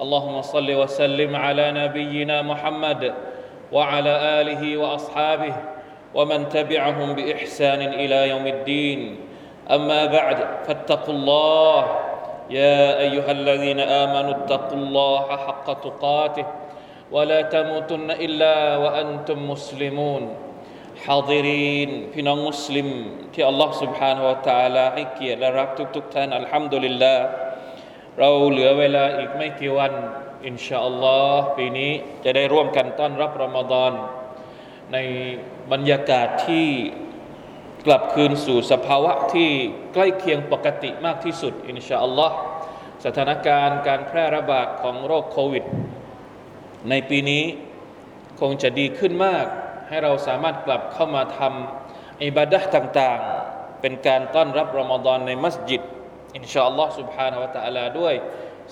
اللهم صل وسلم على نبينا محمد وعلى آله وأصحابه ومن تبعهم بإحسان إلى يوم الدين أما بعد فاتقوا الله يا أيها الذين آمنوا اتقوا الله حق تقاته ولا تموتن إلا وأنتم مسلمون حاضرين พี่น้องมุสลิมที่อัลลอฮ์ سبحانه และ تعالى ให้เกียรติและรักทุกๆท่านอัลฮัมดุลิลลาห์ เราเหลือเวลาอีกไม่กี่วัน อินชาอัลลอฮ์ปีนี้จะได้ร่วมกันต้อนรับรอมฎอนในบรรยากาศที่กลับคืนสู่สภาวะที่ใกล้เคียงปกติมากที่สุด อินชาอัลลอฮ์สถานการณ์การแพร่ระบาดของโรคโควิด ในปีนี้คงจะดีขึ้นมาก ให้เราสามารถกลับเข้ามาทำอิบาดะห์ต่างๆ เป็นการต้อนรับรอมฎอนในมัสยิด อินชาอัลลอฮ์ سبحانه และ تعالى ด้วย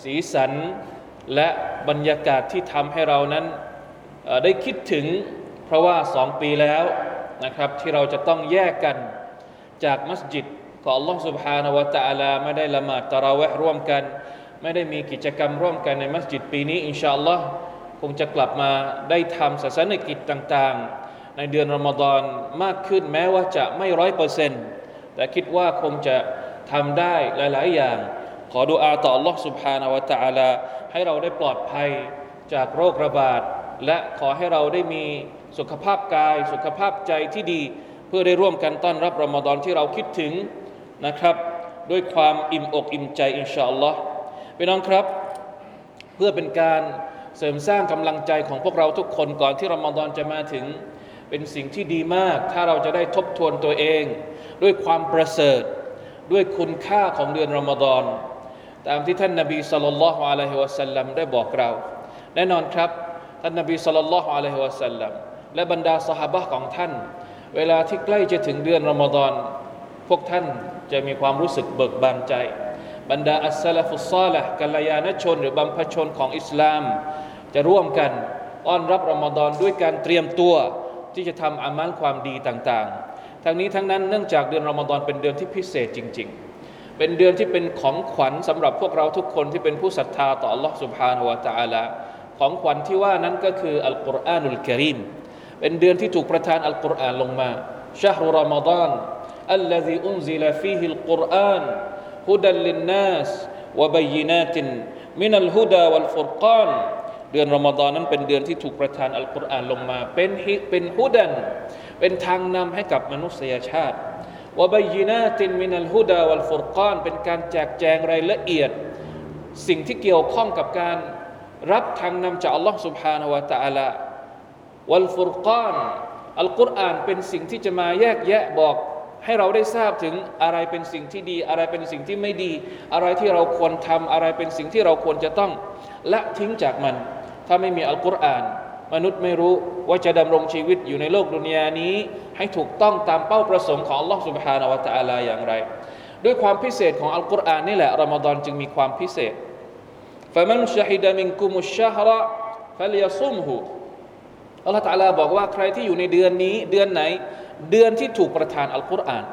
สีสันและบรรยากาศที่ทำให้เรานั้นเอ่อได้คิดถึง เพราะว่าสองปีแล้วนะครับที่เราจะต้องแยกกันจากมัสยิดของอัลลอฮ์ سبحانه และ تعالى ไม่ได้ละหมาดตะเราะเวห์ร่วมกัน ไม่ได้มีกิจกรรมร่วมกันในมัสยิดปีนี้ อินชาอัลลอฮ์คงจะกลับมาได้ทำศาสนกิจต่างๆ ในเดือนรอมฎอนมากขึ้นแม้ว่าจะไม่ร้อยเปอร์เซ็นต์แต่คิดว่าคงจะ ทำได้หลายๆ อย่าง ขอดุอาต่อ Allah سبحانه และ تعالى ให้เราได้ปลอดภัยจากโรคระบาด และขอให้เราได้มีสุขภาพกาย สุขภาพใจที่ดี เพื่อได้ร่วมกันต้อนรับรอมฎอนที่เราคิดถึงนะครับ ด้วยความอิ่มอกอิ่มใจอินชาอัลลอฮ์พี่น้องครับ เพื่อเป็นการเสริมสร้างกำลังใจของพวกเราทุกคนก่อนที่รอมฎอนจะมาถึง เป็นสิ่งที่ดีมาก ถ้าเราจะได้ทบทวนตัวเอง ด้วยความประเสริฐ ด้วยคุณค่าของเดือนรอมฎอนตามที่ท่านนบีสุลต่านละฮ์อะลัยฮิวะสัลลัมได้บอกเรา แน่นอนครับ ท่านนบีสุลต่านละฮ์อะลัยฮิวะสัลลัมและบรรดาสหบะของท่าน เวลาที่ใกล้จะถึงเดือนรอมฎอนพวกท่านจะมีความรู้สึกเบิกบานใจ บรรดาอัสซาลฟุซาละกัลยาณชน หรือบรรพชนของอิสลาม จะร่วมกันอ้อนรับรอมฎอนด้วยการเตรียมตัวที่จะทำอามัลความดีต่างๆ ทั้งนี้ทั้งนั้นเนื่องจากเดือนรอมฎอนเป็นเดือนที่พิเศษจริง ๆ เป็นเดือนที่เป็นของขวัญสำหรับพวกเราทุกคนที่เป็นผู้ศรัทธาต่อ Allah سبحانه และ تعالى ของขวัญที่ว่านั้นก็คืออัลกุรอานุลกิริมเป็นเดือนที่ถูกประทานอัลกุรอานลงมาชาฮรุรอมฎอน الذي أنزل فيه القرآن هدى للناس وبينات من الهدى والفرقان เดือนรอมฎอนนั้นเป็นเดือนที่ถูกประทานอัลกุรอานลงมา เป็นฮิเป็นฮุดัน เป็นทางนำให้กับมนุษยชาติวะบยินาตินมินัลฮุดาวัลฟุรกานเป็นการแจกแจงรายละเอียด สิ่งที่เกี่ยวข้องกับการรับทางนำจากอัลลอฮ์ سبحانه และ تعالى วัลฟุรกานอัลกุรอานเป็นสิ่งที่จะมาแยกแยะบอก ให้เราได้ทราบถึงอะไรเป็นสิ่งที่ดี อะไรเป็นสิ่งที่ไม่ดี อะไรที่เราควรทำอะไรเป็นสิ่งที่เราควรจะต้องละทิ้งจากมัน ถ้าไม่มีอัลกุรอาน มนุษย์ไม่รู้ว่าจะดำรงชีวิตอยู่ในโลกดุนยานี้ ให้ถูกต้องตามเป้าประสงค์ของ Allah سبحانه และ تعالى อย่างไร ด้วยความพิเศษของอัลกุรอานนี่แหละรอมฎอนจึงมีความพิเศษ فمن شهد منكم الشهر فليصمه อัลลอฮฺตะลาบอกว่าใครที่อยู่ในเดือนนี้เดือนไหน เดือนที่ถูกประทานอัลกุรอาน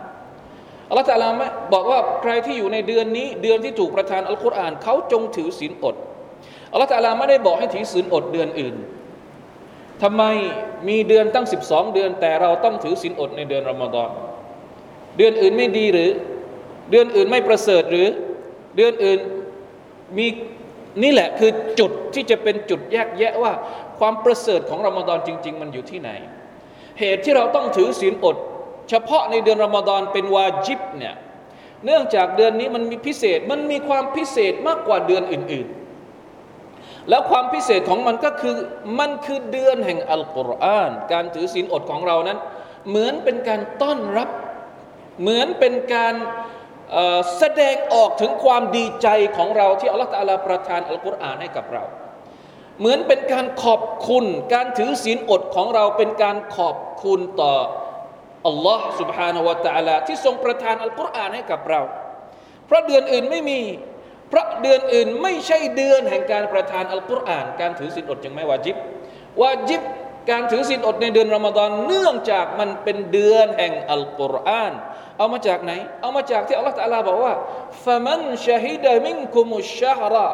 อัลลอฮฺตะลาบอกว่าใครที่อยู่ในเดือนนี้ เดือนที่ถูกประทานอัลกุรอานเขาจงถือศีลอดอัลลอฮฺตะลาไม่ได้บอกให้ถือศีลอดเดือนอื่น ทำไมมีเดือนตั้ง 12 เดือน แต่เราต้องถือศีลอดในเดือนรอมฎอนเดือนอื่นไม่ดีหรือ เดือนอื่นไม่ประเสริฐหรือ เดือนอื่นมีนี่แหละคือจุดที่จะเป็นจุดแยกแยะว่า ความประเสริฐของรอมฎอนจริง ๆ มันอยู่ที่ไหน เหตุที่เราต้องถือศีลอด เฉพาะในเดือนรอมฎอนเป็นวาจิบเนี่ยเนื่องจากเดือนนี้มันมีพิเศษมันมีความพิเศษมากกว่าเดือนอื่น ๆ แล้วความพิเศษของมันก็คือมันคือเดือนแห่งอัลกุรอาน การถือศีลอดของเรานั้น เหมือนเป็นการต้อนรับ เหมือนเป็นการเอ่อแสดงออกถึงความดีใจของเราที่อัลลอฮฺตะอาลาประทานอัลกุรอานให้กับเรา เหมือนเป็นการขอบคุณ การถือศีลอดของเราเป็นการขอบคุณต่ออัลลอฮ์ سبحانه และ تعالى ที่ทรงประทานอัลกุรอานให้กับเรา เพราะเดือนอื่นไม่มี เพราะเดือนอื่นไม่ใช่เดือนแห่งการประทานอัลกุรอาน การถือศีลอดจึงไม่วาจิบวาจิบการถือศีลอดในเดือนรอมฎอนเนื่องจากมันเป็นเดือนแห่งอัลกุรอาน เอามาจากไหน เอามาจากที่อัลลอฮฺตะลาบอกว่าฟะมันชาฮิดะมินคุมุชชาฮรา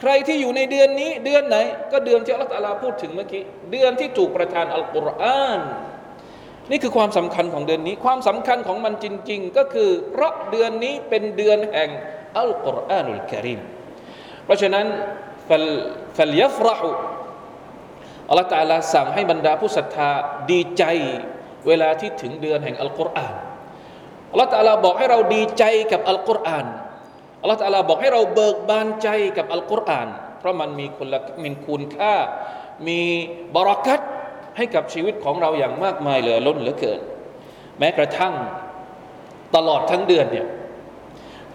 ใครที่อยู่ในเดือนนี้เดือนไหน ก็เดือนที่อัลลอฮฺตะลาพูดถึงเมื่อกี้เดือนที่ถูกประทานอัลกุรอานนี่คือความสำคัญของเดือนนี้ ความสำคัญของมันจริง ๆ ก็คือเพราะเดือนนี้เป็นเดือนแห่ง อัลกุรอานุลกิริมเพราะฉะนั้นฟัลฟัลยัฟรหูอัลลอฮฺตาลาสั่งให้บรรดาผู้ศรัทธาดีใจ เวลาที่ถึงเดือนแห่งอัลกุรอานอัลลอฮฺตาลาบอกให้เราดีใจกับอัลกุรอานอัลลอฮฺตาลาบอกให้เราเบิกบานใจกับอัลกุรอาน เพราะมันมีคุณละมีคุณค่า มีบารักัตให้กับชีวิตของเราอย่างมากมายเหลือล้นเหลือเกิน แม้กระทั่งตลอดทั้งเดือนเนี่ย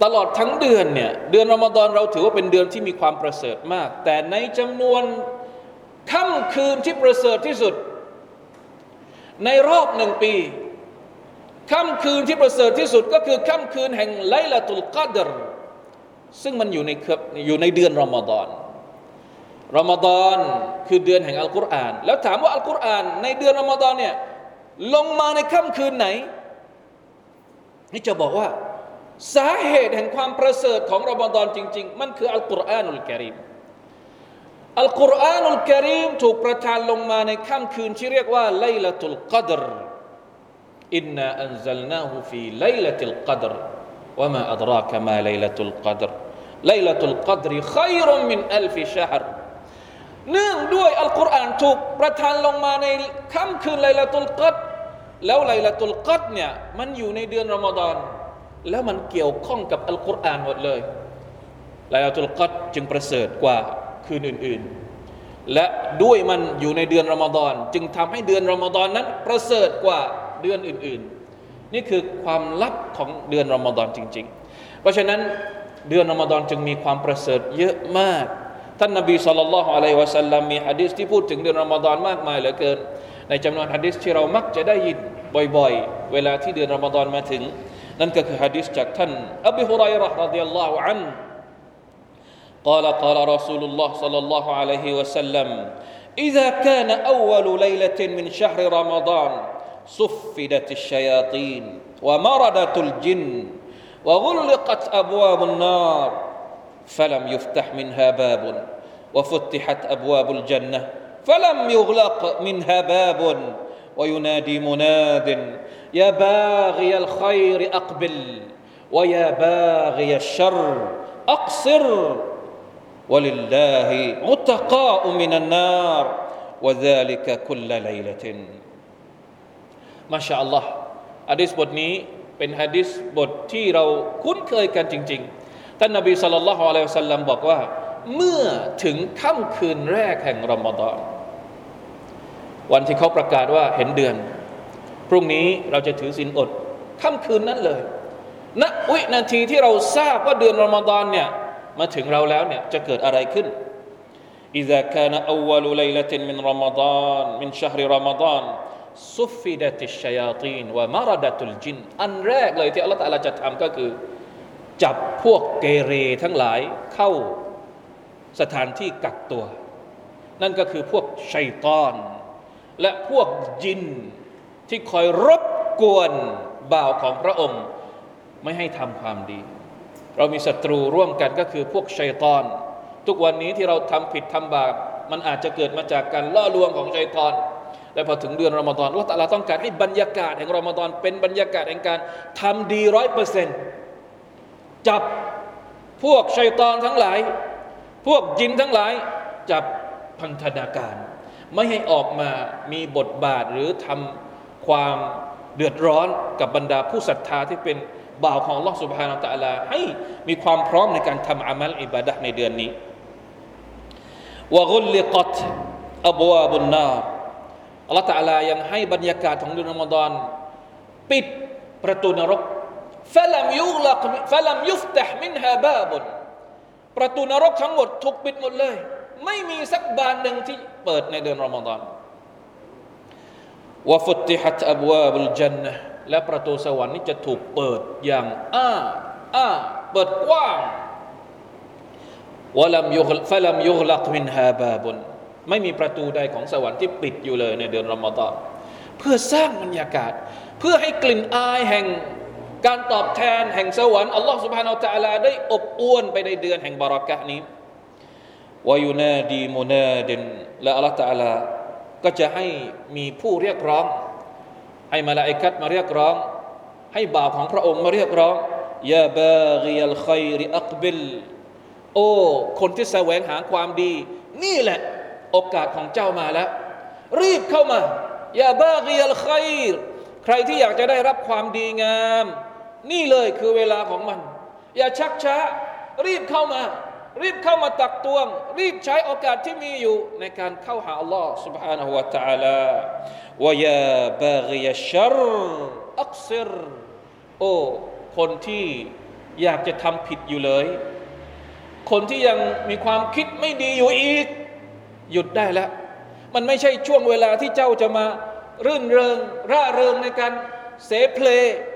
ตลอดทั้งเดือนเนี่ยเดือนรอมฎอนเราถือว่าเป็นเดือนที่มีความประเสริฐมาก แต่ในจำนวนค่ำคืนที่ประเสริฐที่สุด ในรอบหนึ่งปีค่ำคืนที่ประเสริฐที่สุดก็คือค่ำคืนแห่งไลลาตุลกัดรซึ่งมันอยู่ในอยู่ในเดือนรอมฎอนรอมฎอนคือเดือนแห่งอัลกุรอาน แล้วถามว่าอัลกุรอาน ในเดือนรอมฎอนเนี่ยลงมาในค่ำคืนไหน นี่จะบอกว่า สาเหตุแห่งความประเสริฐของรอมฎอนจริง ๆ มันคือالقرآن الكريم القرآن الكريم ถูกประทานลงมาในค่ำคืนที่เรียกว่าليلة القدر إنا أنزلناه في ليلة القدر وما أدراك ما ليلة القدر ليلة القدر خير من ألف شهرเนื่องด้วยอัลกุรอานถูกประทานลงมาในค่ำคืนไลลาตุลกัดแล้วไลลาตุลกัดเนี่ยมันอยู่ในเดือนรอมฎอน แล้วมันเกี่ยวข้องกับอัลกุรอานหมดเลยไลลาตุลกัดจึงประเสริฐกว่าคืนอื่น ๆ และด้วยมันอยู่ในเดือนรอมฎอนจึงทำให้เดือนรอมฎอนนั้นประเสริฐกว่าเดือนอื่น ๆ นี่คือความลับของเดือนรอมฎอนจริง ๆ เพราะฉะนั้นเดือนรอมฎอนจึงมีความประเสริฐเยอะมาก ท่านนบีสุลต่านละฮ์อะลัยวะสัลลัมมีฮะดิษที่พูดถึงเดือนรอมฎอนมากมายเหลือเกิน ในจำนวนฮะดิษที่เรามักจะได้ยินบ่อย ๆ เวลาที่เดือนรอมฎอนมาถึง นั่นก็คือฮะดิษจากท่านอบีฮุไรร์รดิยัลลอฮุอัน قال قال رسول الله صلى الله عليه وسلم إذا كان أول ليلة من شهر رمضان صفدت الشياطين ومردت الجن وغلقت أبواب النار فلم يفتح منها باب وفتحت ابواب الجنه فلم يغلق منها باب وينادي مناد يا باغي الخير اقبل ويا باغي الشر اقصر ولله عتقاء من النار وذلك كل ليله ما شاء الله ฮะดิษบทนี้เป็นฮะดิษบทที่เราคุ้นเคยกันจริง ๆท่านนบีสุลต่านละฮ์อะลัยฮิสัลลัมบอกว่า เมื่อถึงค่ำคืนแรกแห่งรอมฎอนวันที่เขาประกาศว่าเห็นเดือน พรุ่งนี้เราจะถือศีลอดค่ำคืนนั้นเลย ณวินาทีที่เราทราบว่าเดือนรอมฎอนเนี่ยมาถึงเราแล้วเนี่ยจะเกิดอะไรขึ้น إذا كان أول ليلة من رمضان من شهر رمضان صفدت الشياطين ومردت الجن อันแรกเลยที่อัลลอฮฺจะทำก็คือจับพวกเกเรทั้งหลายเข้าสถานที่กักตัว นั่นก็คือพวกชัยตอน และพวกจิน ที่คอยรบกวนบ่าวของพระองค์ ไม่ให้ทำความดี เรามีศัตรูร่วมกันก็คือพวกชัยตอน ทุกวันนี้ที่เราทำผิดทำบาปมันอาจจะเกิดมาจากการล่อลวงของชัยตอนและพอถึงเดือนรอมฎอนว่าแต่เราต้องการให้บรรยากาศแห่งรอมฎอนเป็นบรรยากาศแห่งการทำดีร้อยเปอร์เซ็นต์จับพวกชัยตอนทั้งหลาย พวกจินทั้งหลาย จับพันธนาการ ไม่ให้ออกมามีบทบาทหรือทำ ความเดือดร้อนกับบรรดาผู้ศรัทธาที่เป็นบ่าวของลอสุบฮานาตะลาให้มีความพร้อมในการทำอามัลอิบาดะในเดือนนี้วะกุลลิกัตอับวาบุนนาอัลลอฮฺตะลายังให้บรรยากาศของเดือนอมฎอนปิดประตูนรกฟลัมยุลักฟลัมยุฟตะมินฮาบาบุนประตูนรกทั้งหมดถูกปิดหมดเลย ไม่มีสักบานหนึ่งที่เปิดในเดือนรอมฎอน วฟุตติฮัตอับวาบุลจันและประตูสวรรค์นี้จะถูกเปิดอย่างอ้าอ้าเปิดกว้างวลัมยุคฟลัมยุคลักมินฮาบาบนไม่มีประตูใดของสวรรค์ที่ปิดอยู่เลยในเดือนรอมฎอนเพื่อสร้างบรรยากาศ เพื่อให้กลิ่นอายแห่งการตอบแทนแห่งสวรรค์อัลลอฮฺสุบฮานาอัลตะลาได้อบอวนไปในเดือนแห่งบารักะนี้วายุนาดีมุนาดินและอัลลอฮฺตะลา ก็จะให้มีผู้เรียกร้อง ให้มาลาอิกัดมาเรียกร้อง ให้บ่าวของพระองค์มาเรียกร้องยาบากียัลขัยริอักบิลโอ้คนที่แสวงหาความดี นี่แหละ โอกาสของเจ้ามาแล้ว รีบเข้ามายาบากียัลขัยรใครที่อยากจะได้รับความดีงาม นี่เลยคือเวลาของมัน อย่าชักช้า รีบเข้ามา รีบเข้ามาตักตวง รีบใช้โอกาสที่มีอยู่ในการเข้าหาอัลลอฮ์ سبحانه และ تعالى วยาบากียชัรอักซิรโอ้คนที่อยากจะทำผิดอยู่เลย คนที่ยังมีความคิดไม่ดีอยู่อีก หยุดได้แล้ว มันไม่ใช่ช่วงเวลาที่เจ้าจะมารื่นเริงร่าเริงในการเสเพล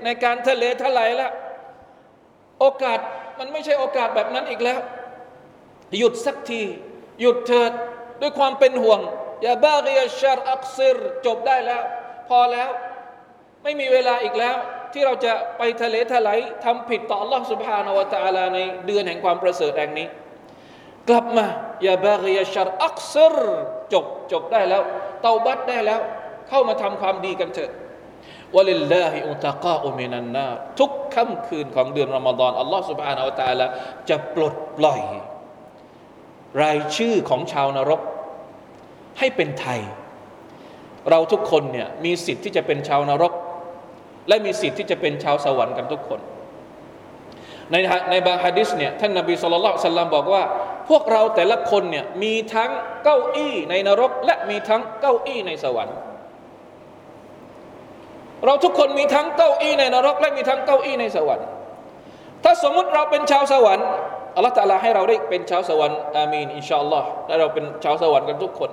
ในการทะเลทลายละโอกาสมันไม่ใช่โอกาสแบบนั้นอีกแล้ว หยุดสักที หยุดเถิดด้วยความเป็นห่วง อย่าบ้าเรียชาร์อักซิรจบได้แล้ว พอแล้ว ไม่มีเวลาอีกแล้ว ที่เราจะไปทะเลทลายทำผิดต่อ Allah سبحانه และ تعالى ในเดือนแห่งความประเสริฐแห่งนี้ กลับมาอย่าบาเรียชาร์อักซิรจบจบได้แล้ว เตาบัตได้แล้ว เข้ามาทำความดีกันเถอะวะลิลลาฮิอุตะกาอุมินันนาทุกค่ำคืนของเดือนรอมฎอนอัลลอฮ์ سبحانه และ تعالى จะปลดปล่อย รายชื่อของชาวนรก ให้เป็นไทย เราทุกคนเนี่ยมีสิทธิ์ที่จะเป็นชาวนรก และมีสิทธิ์ที่จะเป็นชาวสวรรค์กันทุกคน ในในบางฮะดิษเนี่ยท่านนบีสุลต่านสัลลัมบอกว่า พวกเราแต่ละคนเนี่ยมีทั้งเก้าอี้ในนรก และมีทั้งเก้าอี้ในสวรรค์ เราทุกคนมีทั้งเก้าอี้ในนรก และมีทั้งเก้าอี้ในสวรรค์ ถ้าสมมุติเราเป็นชาวสวรรค์ อัลลอฮฺตะลาให้เราได้เป็นชาวสวรรค์อามีนอินชาอัลลอฮ์และเราเป็นชาวสวรรค์กันทุกคน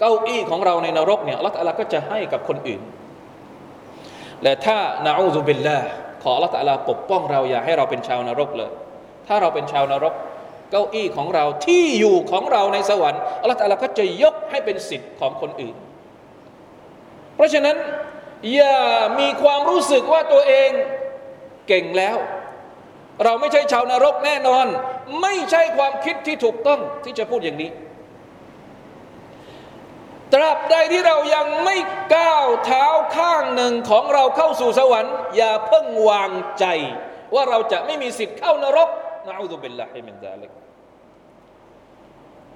เก้าอี้ของเราในนรกเนี่ยอัลลอฮฺตะลาก็จะให้กับคนอื่น และถ้านาอูซุบิลลาขออัลลอฮฺตะลาปกป้องเราอย่าให้เราเป็นชาวนรกเลย ถ้าเราเป็นชาวนรก เก้าอี้ของเราที่อยู่ของเราในสวรรค์อัลลอฮฺตะลาก็จะยกให้เป็นสิทธิ์ของคนอื่น เพราะฉะนั้นอย่ามีความรู้สึกว่าตัวเองเก่งแล้ว เราไม่ใช่ชาวนรกแน่นอน ไม่ใช่ความคิดที่ถูกต้องที่จะพูดอย่างนี้ ตราบใดที่เรายังไม่ก้าวเท้าข้างหนึ่งของเราเข้าสู่สวรรค์ อย่าเพิ่งวางใจ ว่าเราจะไม่มีสิทธิ์เข้านรกนะอูซุบิลลาฮิมินซาลิก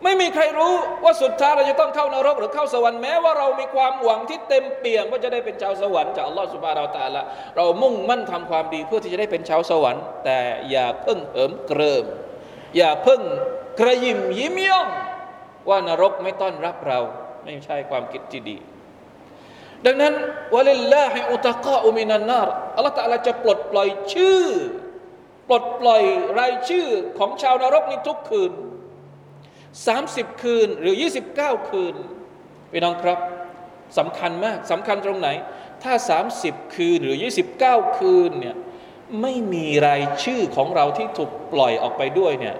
ไม่มีใครรู้ว่าสุดท้ายเราจะต้องเข้านรกหรือเข้าสวรรค์แม้ว่าเรามีความหวังที่เต็มเปี่ยมว่าจะได้เป็นชาวสวรรค์จากอัลลอฮฺสุบฮานาอัลตะละเรามุ่งมั่นทำความดีเพื่อที่จะได้เป็นชาวสวรรค์ แต่อย่าเพิ่งเหิมเกริม อย่าเพิ่งกระยิมยิ้มย่องว่านรกไม่ต้อนรับเรา ไม่ใช่ความคิดที่ดี ดังนั้นวะลิลลาฮิอุตะกาอุมินันนารอัลลอฮฺตะลาจะปลดปล่อยชื่อ ปลดปล่อยรายชื่อของชาวนรกนี้ทุกคืน 30 คืนหรือ 29 คืนพี่น้องครับสำคัญมากสำคัญตรงไหน ถ้า 30 คืนหรือ 29 คืนเนี่ยไม่มีรายชื่อของเราที่ถูกปล่อยออกไปด้วยเนี่ย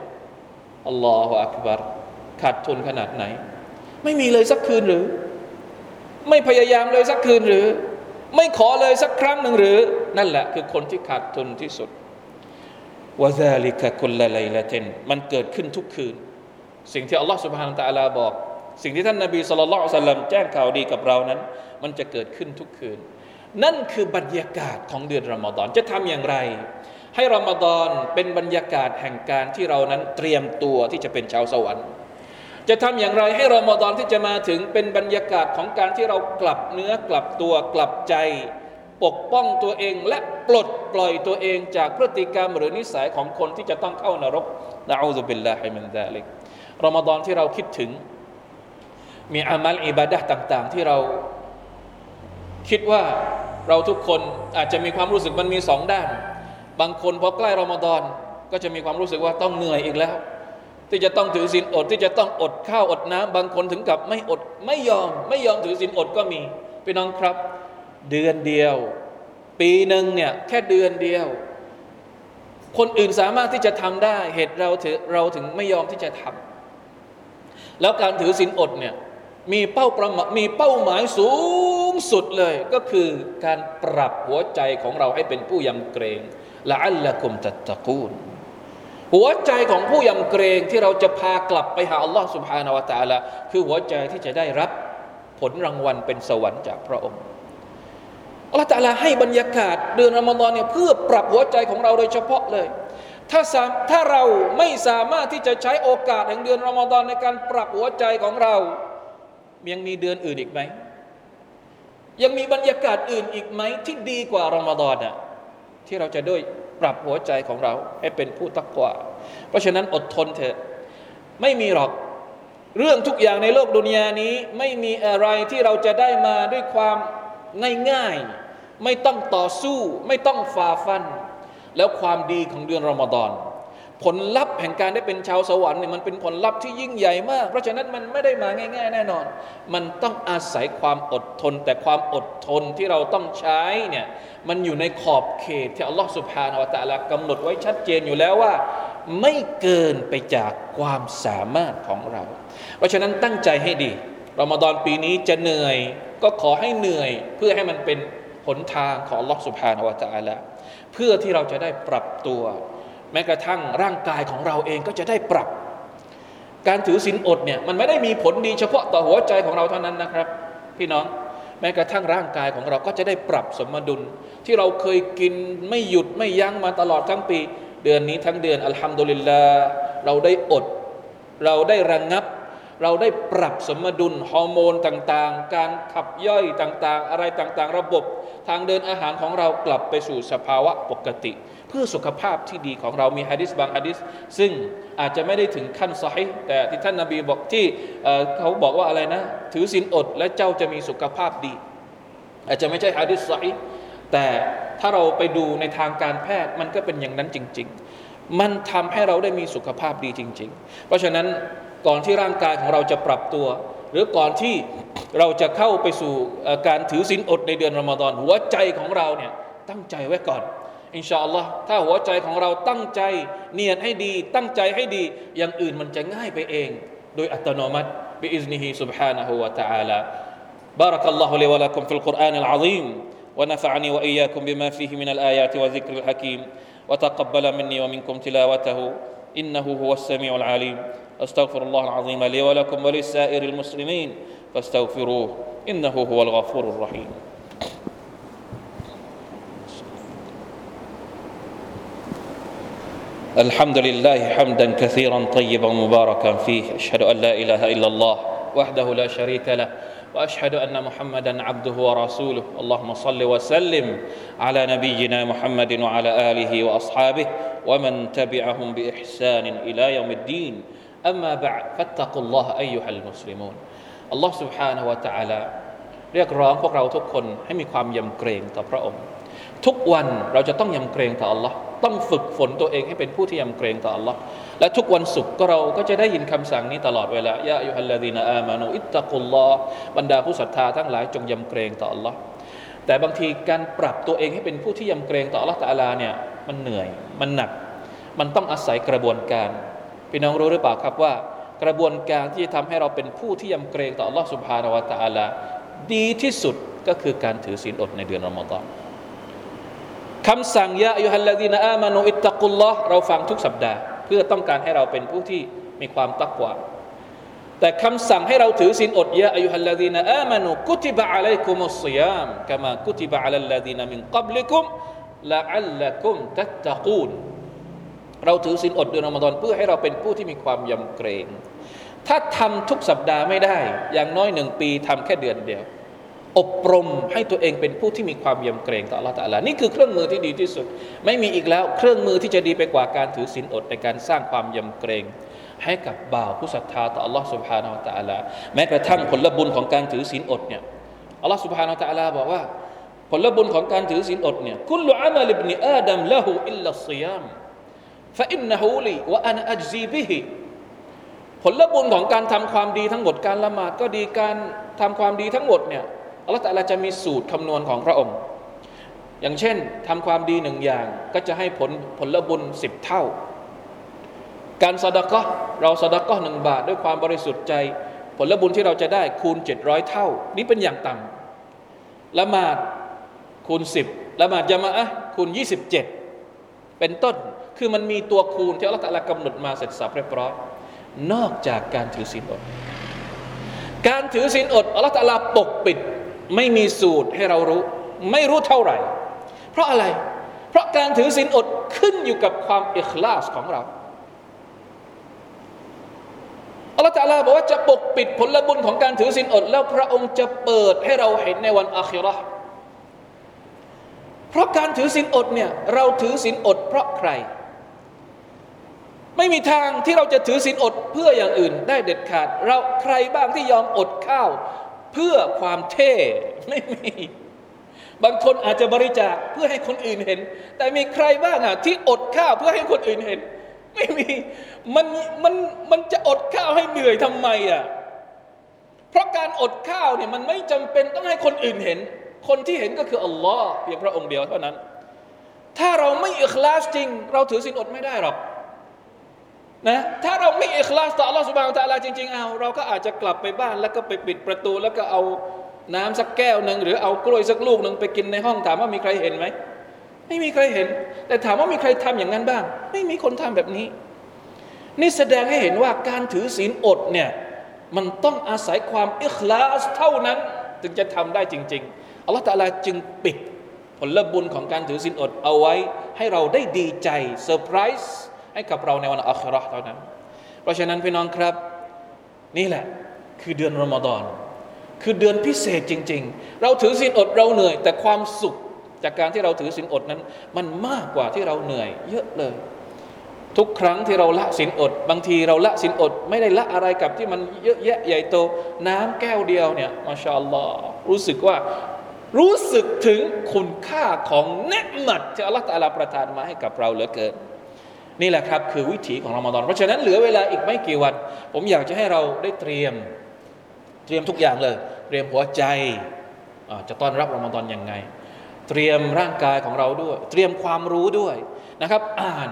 อัลลอฮฺอักบัรขาดทุนขนาดไหน ไม่มีเลยสักคืนหรือ ไม่พยายามเลยสักคืนหรือ ไม่ขอเลยสักครั้งหนึ่งหรือ นั่นแหละคือคนที่ขาดทุนที่สุดวะซาลิกะคุลละไลละเทนมันเกิดขึ้นทุกคืน สิ่งที่อัลลอฮฺสุบฮานตะอัลาบอก สิ่งที่ท่านนบีสุลต่านสัลลัมแจ้งข่าวดีกับเรานั้น มันจะเกิดขึ้นทุกคืน นั่นคือบรรยากาศของเดือนรอมฎอนจะทำอย่างไร ให้รอมฎอนเป็นบรรยากาศแห่งการที่เรานั้นเตรียมตัวที่จะเป็นชาวสวรรค์ จะทำอย่างไรให้รอมฎอนที่จะมาถึงเป็นบรรยากาศของการที่เรากลับเนื้อกลับตัวกลับใจ ปกป้องตัวเองและปลดปล่อยตัวเองจากพฤติกรรมหรือนิสัยของคนที่จะต้องเข้านรกنعوذ بالله من ذلك รอมฎอนที่เราคิดถึง มีعمل عبادةต่าง ๆ ที่เราคิดว่าเราทุกคนอาจจะมีความรู้สึกมันมีสองด้าน บางคนพอใกล้รอมฎอนก็จะมีความรู้สึกว่าต้องเหนื่อยอีกแล้ว ที่จะต้องถือศีลอดที่จะต้องอดข้าวอดน้ำบางคนถึงกับไม่อดไม่ยอม ไม่ยอมถือศีลอดก็มีพี่น้องครับ เดือนเดียว ปีหนึ่งเนี่ยแค่เดือนเดียว คนอื่นสามารถที่จะทำได้เหตุเราถือเราถึงไม่ยอมที่จะทำ แล้วการถือศีลอดเนี่ยมีเป้าประมามีเป้าหมายสูงสุดเลย ก็คือการปรับหัวใจของเราให้เป็นผู้ยำเกรงละอัลละกุมตัตตะกูลหัวใจของผู้ยำเกรงที่เราจะพากลับไปหาอัลลอฮ์สุบฮานาวะตาละคือหัวใจที่จะได้รับผลรางวัลเป็นสวรรค์จากพระองค์อัลลอฮ์ตาลาให้บรรยากาศเดือนรอมฎอนเนี่ยเพื่อปรับหัวใจของเราโดยเฉพาะเลย ถ้าถ้าเราไม่สามารถที่จะใช้โอกาสแห่งเดือนรอมฎอนในการปรับหัวใจของเรา ยังมีเดือนอื่นอีกไหม ยังมีบรรยากาศอื่นอีกไหม ที่ดีกว่ารอมฎอนอะที่เราจะด้วยปรับหัวใจของเรา ให้เป็นผู้ตักกว่า เพราะฉะนั้นอดทนเถอะ ไม่มีหรอกเรื่องทุกอย่างในโลกดุนยานี้ ไม่มีอะไรที่เราจะได้มาด้วยความง่ายๆ ไม่ต้องต่อสู้ ไม่ต้องฝ่าฟัน แล้วความดีของเดือนรอมฎอนผลลัพธ์แห่งการได้เป็นชาวสวรรค์เนี่ยมันเป็นผลลัพธ์ที่ยิ่งใหญ่มาก เพราะฉะนั้นมันไม่ได้มาง่าย ๆ แน่นอน มันต้องอาศัยความอดทน แต่ความอดทนที่เราต้องใช้เนี่ยมันอยู่ในขอบเขตที่อัลลอฮฺสุบฮานาวะตะลากำหนดไว้ชัดเจนอยู่แล้วว่า ไม่เกินไปจากความสามารถของเรา เพราะฉะนั้นตั้งใจให้ดีรอมฎอนปีนี้จะเหนื่อย ก็ขอให้เหนื่อยเพื่อให้มันเป็นหนทางของอัลลอฮฺสุบฮานาวะตะลา เพื่อที่เราจะได้ปรับตัว แม้กระทั่งร่างกายของเราเองก็จะได้ปรับ การถือศีลอดเนี่ยมันไม่ได้มีผลดีเฉพาะต่อหัวใจของเราเท่านั้นนะครับ พี่น้องแม้กระทั่งร่างกายของเราก็จะได้ปรับสมดุล ที่เราเคยกินไม่หยุดไม่ยั้งมาตลอดทั้งปี เดือนนี้ทั้งเดือนอัลฮัมดุลิลลาเราได้อด เราได้ระงงับ เราได้ปรับสมดุลฮอร์โมนต่างๆ การขับย่อยต่างๆ อะไรต่างๆ ระบบทางเดินอาหารของเรากลับไปสู่สภาวะปกติ เพื่อสุขภาพที่ดีของเรามีฮะดิษบางฮะดิษซึ่งอาจจะไม่ได้ถึงขั้นซอฮีแต่ที่ท่านนาบีบอกที่เขาบอกว่าอะไรนะ ถือศีลอดและเจ้าจะมีสุขภาพดี อาจจะไม่ใช่ฮะดิษซอฮีแต่ถ้าเราไปดูในทางการแพทย์มันก็เป็นอย่างนั้นจริง ๆ มันทำให้เราได้มีสุขภาพดีจริง ๆ เพราะฉะนั้น ก่อนที่ร่างกายของเราจะปรับตัว หรือก่อนที่เราจะเข้าไปสู่การถือศีลอดในเดือนรอมฎอนหัวใจของเราเนี่ยตั้งใจไว้ก่อนอินชาอัลลอฮ์ถ้าหัวใจของเราตั้งใจเนียนให้ดี ตั้งใจให้ดี อย่างอื่นมันจะง่ายไปเอง โดยอัตโนมัติบิอิซนิฮิ سبحانه และ تعالى بارك الله لي ولكم في القرآن العظيم ونفعني وإياكم بما فيه من الآيات وذكر الحكيم وتقبل مني ومنكم تلاوته إنه هو السميع العليم أستغفر الله العظيم لي ولكم ولسائر المسلمين فاستغفروه إنه هو الغفور الرحيم. الحمد لله حمدا كثيرا طيبا مباركا فيه. أشهد أن لا إله إلا الله وحده لا شريك له وأشهد أن محمدا عبده ورسوله. اللهم صل وسلم على نبينا محمد وعلى آله وأصحابه ومن تبعهم بإحسان إلى يوم الدين. اما بعد فاتقوا الله ايها المسلمون الله سبحانه وتعالى เรียกร้องพวกเราทุกคนให้มีความยำเกรงต่อพระองค์ทุกวันเราจะต้องยำเกรงต่อ Allah ต้องฝึกฝนตัวเองให้เป็นผู้ที่ยำเกรงต่อ Allah และทุกวันศุกร์ก็เราก็จะได้ยินคำสั่งนี้ตลอดเวลายะยุฮัลลดีนอามานุอิตตะกุลลอบรรดาผู้ศรัทธาทั้งหลายจงยำเกรงต่อ Allah แต่บางทีการปรับตัวเองให้เป็นผู้ที่ยำเกรงต่อ Allah ตาลาเนี่ยมันเหนื่อยมันหนัก มันต้องอาศัยกระบวนการ พี่น้องรู้หรือเปล่าครับว่า กระบวนการที่จะทำให้เราเป็นผู้ที่ยำเกรงต่อ Allah สุบฮานาวะตาลาดีที่สุดก็คือการถือศีลอดในเดือนรอมฎอนคำสั่งยะอยุฮัลลดีนอามานุอิตตะกุลลอฮ์เราฟังทุกสัปดาห์ เพื่อต้องการให้เราเป็นผู้ที่มีความตักวาแต่คำสั่งให้เราถือศีลอดยะอายุฮัลลดีนอามานุกุติบะอะลัยกุมุสซิยามกามากุติบะอะลัลลดีนมินกับลิกุมละอัลลักุมตัตตะกูน เราถือศีลอดเดือนอมฎอนเพื่อให้เราเป็นผู้ที่มีความยำเกรง ถ้าทำทุกสัปดาห์ไม่ได้ อย่างน้อยหนึ่งปีทำแค่เดือนเดียวอบรมให้ตัวเองเป็นผู้ที่มีความยำเกรงต่อ Allah ตาลานี่คือเครื่องมือที่ดีที่สุด ไม่มีอีกแล้วเครื่องมือที่จะดีไปกว่าการถือศีลอดในการสร้างความยำเกรง ให้กับบ่าวผู้ศรัทธาต่อ Allah سبحانه และ تعالى แม้กระทั่งผลบุญของการถือศีลอดเนี่ย Allah سبحانه และ تعالى บอกว่า ผลบุญของการถือศีลอดเนี่ยกุลอามัลบินอาดัมละหูอิลลัสซิยาม ฟะอินนะฮูลีวะอันอัจซีบิฮิผลบุญของการทำความดีทั้งหมดการละหมาดก็ดีการทำความดีทั้งหมดเนี่ยอัลลอฮฺต่ละจะมีสูตรคำนวณของพระองค์ อย่างเช่นทำความดีหนึ่งอย่างก็จะให้ผลผลบุญสิบเท่า การสดก็เราสดก็หนึ่งบาทด้วยความบริสุทธิ์ใจ ผลบุญที่เราจะได้คูณเจ็ดร้อยเท่า นี่เป็นอย่างต่ำละหมาดคูณสิบละหมาดยามะคูณยี่สิบเจ็ด เป็นต้น คือมันมีตัวคูณที่อัลลอฮฺตะลากำหนดมาเสร็จสับเรียบร้อย นอกจากการถือศีลอด การถือศีลอดอัลลอฮฺตะลาปกปิด ไม่มีสูตรให้เรารู้ ไม่รู้เท่าไหร่ เพราะอะไร เพราะการถือศีลอดขึ้นอยู่กับความอิคลาสของเราอัลลอฮฺตะลาบอกว่าจะปกปิดผลบุญของการถือศีลอด แล้วพระองค์จะเปิดให้เราเห็นในวันอาคิรอเพ ราะการถือศีลอดเนี่ยเราถือศีลอดเพราะใคร ไม่มีทางที่เราจะถือศีลอดเพื่ออย่างอื่นได้เด็ดขาด เราใครบ้างที่ยอมอดข้าว เพื่อความเท่ไม่มีบางคนอาจจะบริจาคเพื่อให้คนอื่นเห็น แต่มีใครบ้างอะที่อดข้าวเพื่อให้คนอื่นเห็น ไม่มี มัน มัน มันจะอดข้าวให้เหนื่อยทำไมอะ เพราะการอดข้าวเนี่ยมันไม่จำเป็นต้องให้คนอื่นเห็น คนที่เห็นก็คืออัลลอฮ์เพียงพระองค์เดียวเท่านั้น ถ้าเราไม่อิคลาสจริง เราถือสินอดไม่ได้หรอกนะถ้าเราไม่อิคลาสต่ออัลลอฮ์สุบานตะลาจริงๆเอาเราก็อาจจะกลับไปบ้านแล้วก็ไปปิดประตู แล้วก็เอาน้ำสักแก้วหนึ่งหรือเอากล้วยสักลูกหนึ่งไปกินในห้องถามว่ามีใครเห็นไหมไม่มีใครเห็น แต่ถามว่ามีใครทำอย่างนั้นบ้าง ไม่มีคนทำแบบนี้ นี่แสดงให้เห็นว่าการถือศีลอดเนี่ยมันต้องอาศัยความอิคลาสเท่านั้น ถึงจะทำได้จริง ๆ อัลลอฮฺตะลาจึงปิดผลบุญของการถือศีลอดเอาไว้ให้เราได้ดีใจเซอร์ไพรส์ให้กับเราในวันอัคราเท่านั้น เพราะฉะนั้นพี่น้องครับ นี่แหละคือเดือนรอมฎอนคือเดือนพิเศษจริง ๆ เราถือศีลอดเราเหนื่อย แต่ความสุขจากการที่เราถือศีลอดนั้น มันมากกว่าที่เราเหนื่อย เยอะเลย ทุกครั้งที่เราละศีลอด บางทีเราละศีลอด ไม่ได้ละอะไรกับที่มันเยอะแยะใหญ่โต น้ำแก้วเดียวเนี่ยมาชาอัลลอฮ์รู้สึกว่า รู้สึกถึงคุณค่าของเนืหมัดที่อัลลอฮฺตาลาประทานมาให้กับเราเหลือเกิน นี่แหละครับคือวิถีของรอมฎอนเพราะฉะนั้นเหลือเวลาอีกไม่กี่วัน ผมอยากจะให้เราได้เตรียมเตรียมทุกอย่างเลย เตรียมหัวใจจะต้อนรับรอมฎอนยังไง เตรียมร่างกายของเราด้วย เตรียมความรู้ด้วยนะครับ อ่าน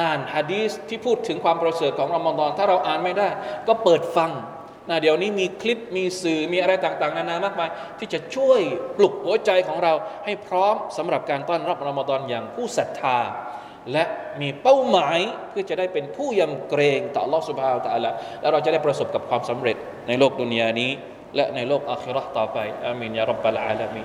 อ่านฮะดีสที่พูดถึงความประเสริฐของรอมฎอนถ้าเราอ่านไม่ได้ ก็เปิดฟัง นะเดี๋ยวนี้มีคลิปมีสื่อมีอะไรต่างๆ นานามากมาย ที่จะช่วยปลุกหัวใจของเราให้พร้อมสำหรับการต้อนรับรอมฎอนอย่างผู้ศรัทธา และมีเป้าหมายเพื่อจะได้เป็นผู้ยำเกรงต่อลอสุภาวตาละแล้วเราจะได้ประสบกับความสำเร็จในโลกดุนยานี้ และในโลกอาคิรอต่อไปอามินยารบบะลอาลามี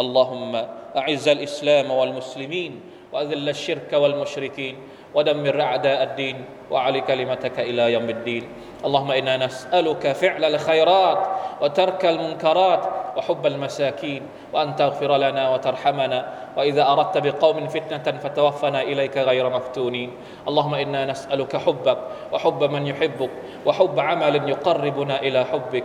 اللهم أعز الإسلام والمسلمين وأذل الشرك والمشركين ودمر أعداء الدين وعلي كلمتك إلى يوم الدين. اللهم إنا نسألك فعل الخيرات وترك المنكرات وحب المساكين وأن تغفر لنا وترحمنا. وإذا أردت بقوم فتنة فتوفنا إليك غير مفتونين. اللهم إنا نسألك حبك وحب من يحبك وحب عمل يقربنا إلى حبك.